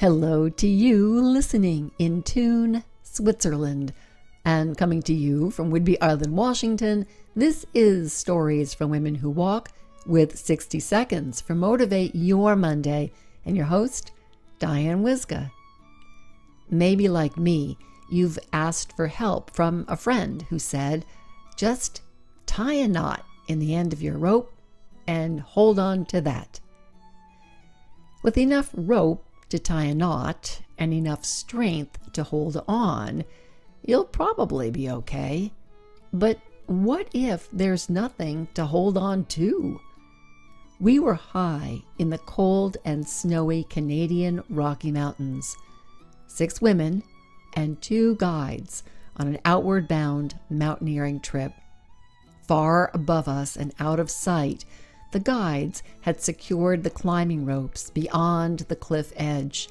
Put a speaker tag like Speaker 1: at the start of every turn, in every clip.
Speaker 1: Hello to you listening in Thune, Switzerland. And coming to you from Whidbey Island, Washington, this is Stories from Women Who Walk with 60 Seconds for Motivate Your Monday. And your host, Diane Wyzga. Maybe like me, you've asked for help from a friend who said, just tie a knot in the end of your rope and hold on to that. With enough rope to tie a knot and enough strength to hold on, you'll probably be okay. But what if there's nothing to hold on to? We were high in the cold and snowy Canadian Rocky Mountains. Six women and two guides on an outward bound mountaineering trip. Far above us and out of sight, the guides had secured the climbing ropes beyond the cliff edge.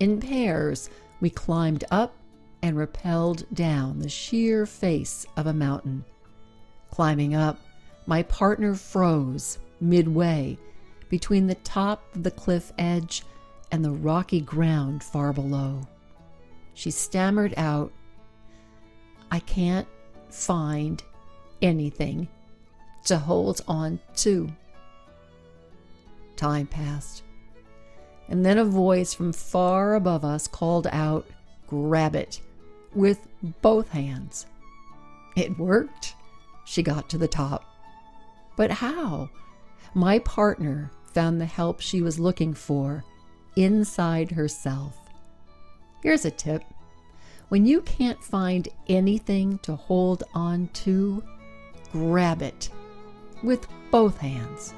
Speaker 1: In pairs, we climbed up and rappelled down the sheer face of a mountain. Climbing up, my partner froze midway between the top of the cliff edge and the rocky ground far below. She stammered out, I can't find anything to hold on to. Time passed, and then a voice from far above us called out, Grab it, with both hands. It worked. She got to the top. But how? My partner found the help she was looking for inside herself. Here's a tip when you can't find anything to hold on to, grab it with both hands.